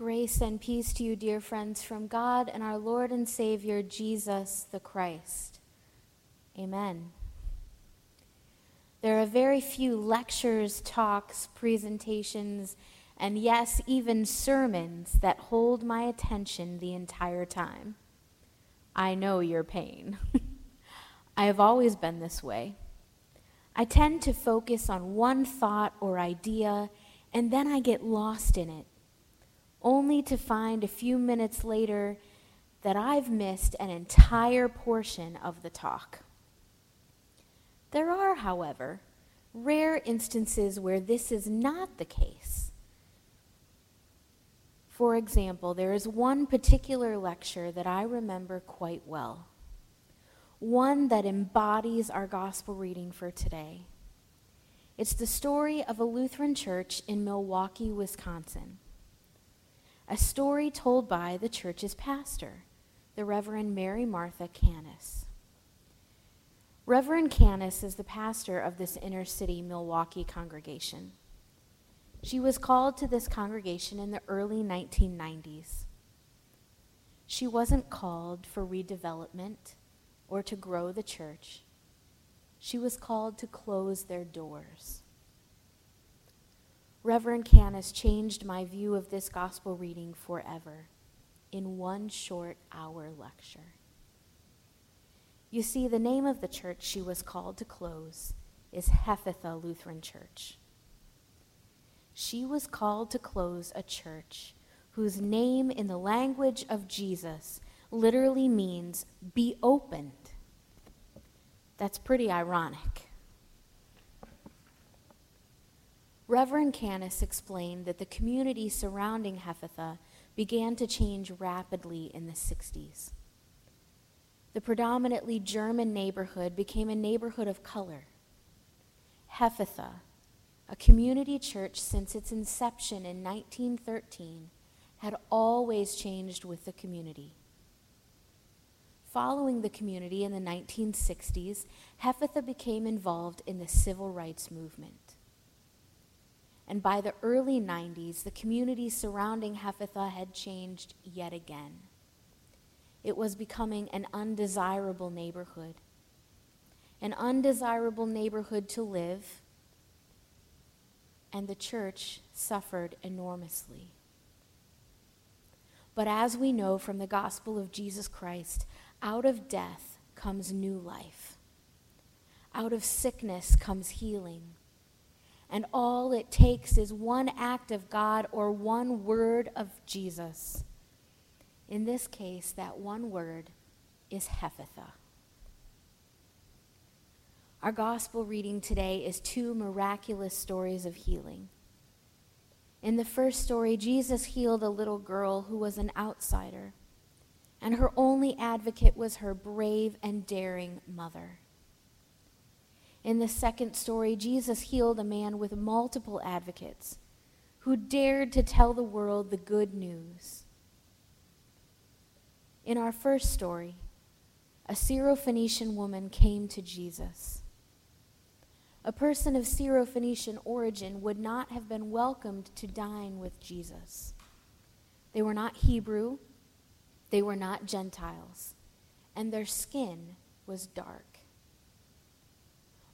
Grace and peace to you, dear friends, from God and our Lord and Savior, Jesus the Christ. Amen. There are very few lectures, talks, presentations, and yes, even sermons that hold my attention the entire time. I know your pain. I have always been this way. I tend to focus on one thought or idea, and then I get lost in it only to find a few minutes later that I've missed an entire portion of the talk. There are, however, rare instances where this is not the case. For example, there is one particular lecture that I remember quite well, one that embodies our gospel reading for today. It's the story of a Lutheran church in Milwaukee, Wisconsin a story told by the church's pastor, the Reverend Mary Martha Kannass. Reverend Kannass is the pastor of this inner city Milwaukee congregation. She was called to this congregation in the early 1990s. She wasn't called for redevelopment or to grow the church. She was called to close their doors. Reverend Kannass changed my view of this gospel reading forever in one short hour lecture. You see, the name of the church she was called to close is Hephatha Lutheran Church. She was called to close a church whose name in the language of Jesus literally means be opened. That's pretty ironic. Reverend Kannass explained that the community surrounding Hephatha began to change rapidly in the 60s. The predominantly German neighborhood became a neighborhood of color. Hephatha, a community church since its inception in 1913, had always changed with the community. Following the community in the 1960s, Hephatha became involved in the civil rights movement and by the early 90s, the community surrounding Hephatha had changed yet again. It was becoming an undesirable neighborhood. An undesirable neighborhood to live, and the church suffered enormously. But as we know from the gospel of Jesus Christ, out of death comes new life. Out of sickness comes healing and all it takes is one act of God or one word of Jesus. In this case, that one word is Hephatha. Our gospel reading today is two miraculous stories of healing. In the first story, Jesus healed a little girl who was an outsider, and her only advocate was her brave and daring mother. In the second story, Jesus healed a man with multiple advocates who dared to tell the world the good news. In our first story, a Syrophoenician woman came to Jesus. A person of Syrophoenician origin would not have been welcomed to dine with Jesus. They were not Hebrew, they were not Gentiles, and their skin was dark.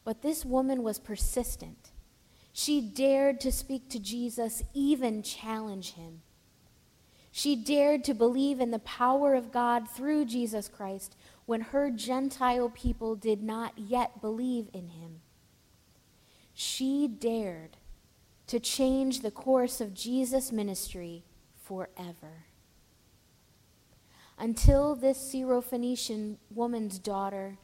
But this woman was persistent. She dared to speak to Jesus, even challenge him. She dared to believe in the power of God through Jesus Christ when her Gentile people did not yet believe in him. She dared to change the course of Jesus' ministry forever. Until this Syrophoenician woman's daughter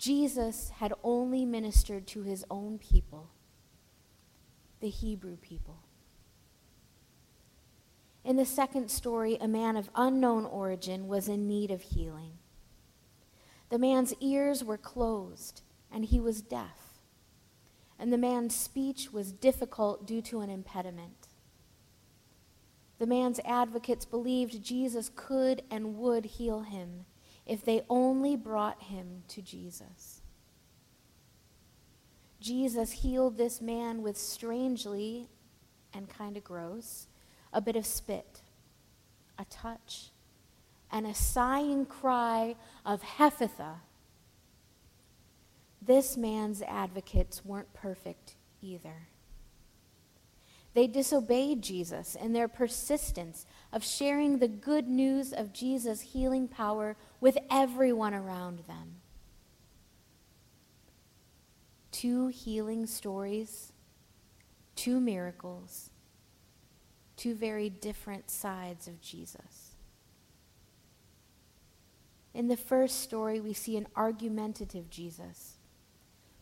Jesus had only ministered to his own people, the Hebrew people. In the second story, a man of unknown origin was in need of healing. The man's ears were closed, and he was deaf. And the man's speech was difficult due to an impediment. The man's advocates believed Jesus could and would heal him if they only brought him to Jesus. Jesus healed this man with strangely and kind of gross a bit of spit a touch, and a sighing cry of Hephatha. This man's advocates weren't perfect either. They disobeyed Jesus in their persistence of sharing the good news of Jesus' healing power with everyone around them. Two healing stories, two miracles, two very different sides of Jesus. In the first story, we see an argumentative Jesus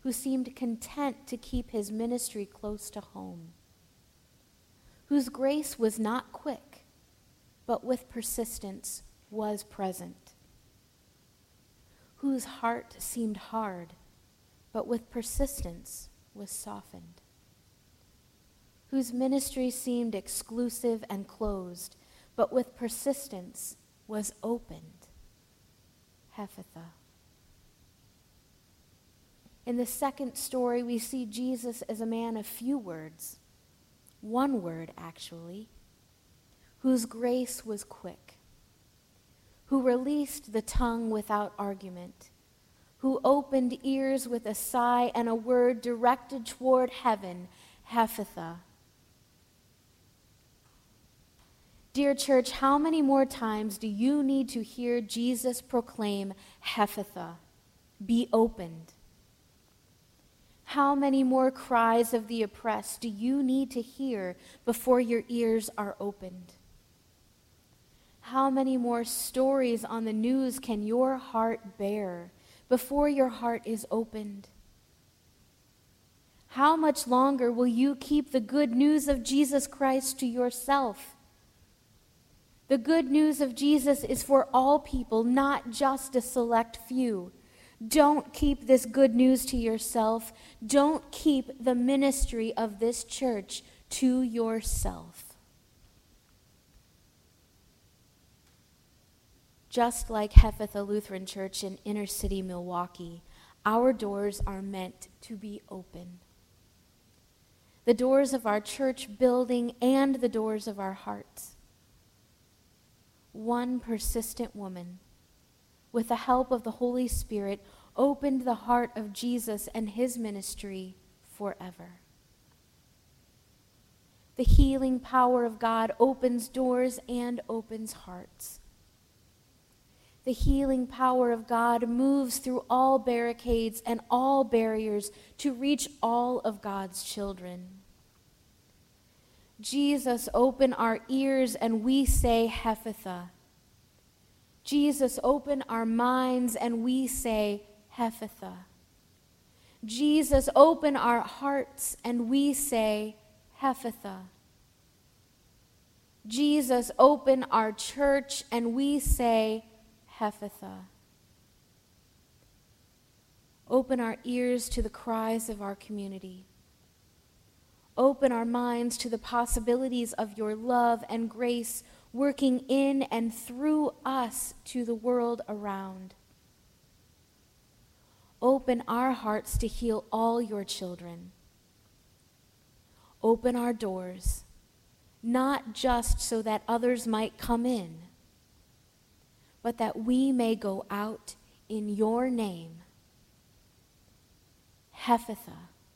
who seemed content to keep his ministry close to home whose grace was not quick, but with persistence was present, whose heart seemed hard, but with persistence was softened, whose ministry seemed exclusive and closed, but with persistence was opened. Hephatha. In the second story, we see Jesus as a man of few words one word actually, whose grace was quick, who released the tongue without argument, who opened ears with a sigh and a word directed toward heaven, Hephatha. Dear church, how many more times do you need to hear Jesus proclaim, Hephatha, be opened? How many more cries of the oppressed do you need to hear before your ears are opened? How many more stories on the news can your heart bear before your heart is opened? How much longer will you keep the good news of Jesus Christ to yourself? The good news of Jesus is for all people, not just a select few. Don't keep this good news to yourself. Don't keep the ministry of this church to yourself. Just like Hephatha Lutheran Church in inner city Milwaukee, our doors are meant to be open. The doors of our church building and the doors of our hearts. One persistent woman with the help of the Holy Spirit, opened the heart of Jesus and his ministry forever. The healing power of God opens doors and opens hearts. The healing power of God moves through all barricades and all barriers to reach all of God's children. Jesus, open our ears and we say, Hephatha Jesus, open our minds and we say, Hephatha. Jesus, open our hearts and we say, Hephatha. Jesus, open our church and we say, Hephatha. Open our ears to the cries of our community. Open our minds to the possibilities of your love and grace working in and through us to the world around. Open our hearts to heal all your children. Open our doors, not just so that others might come in, but that we may go out in your name. Hephatha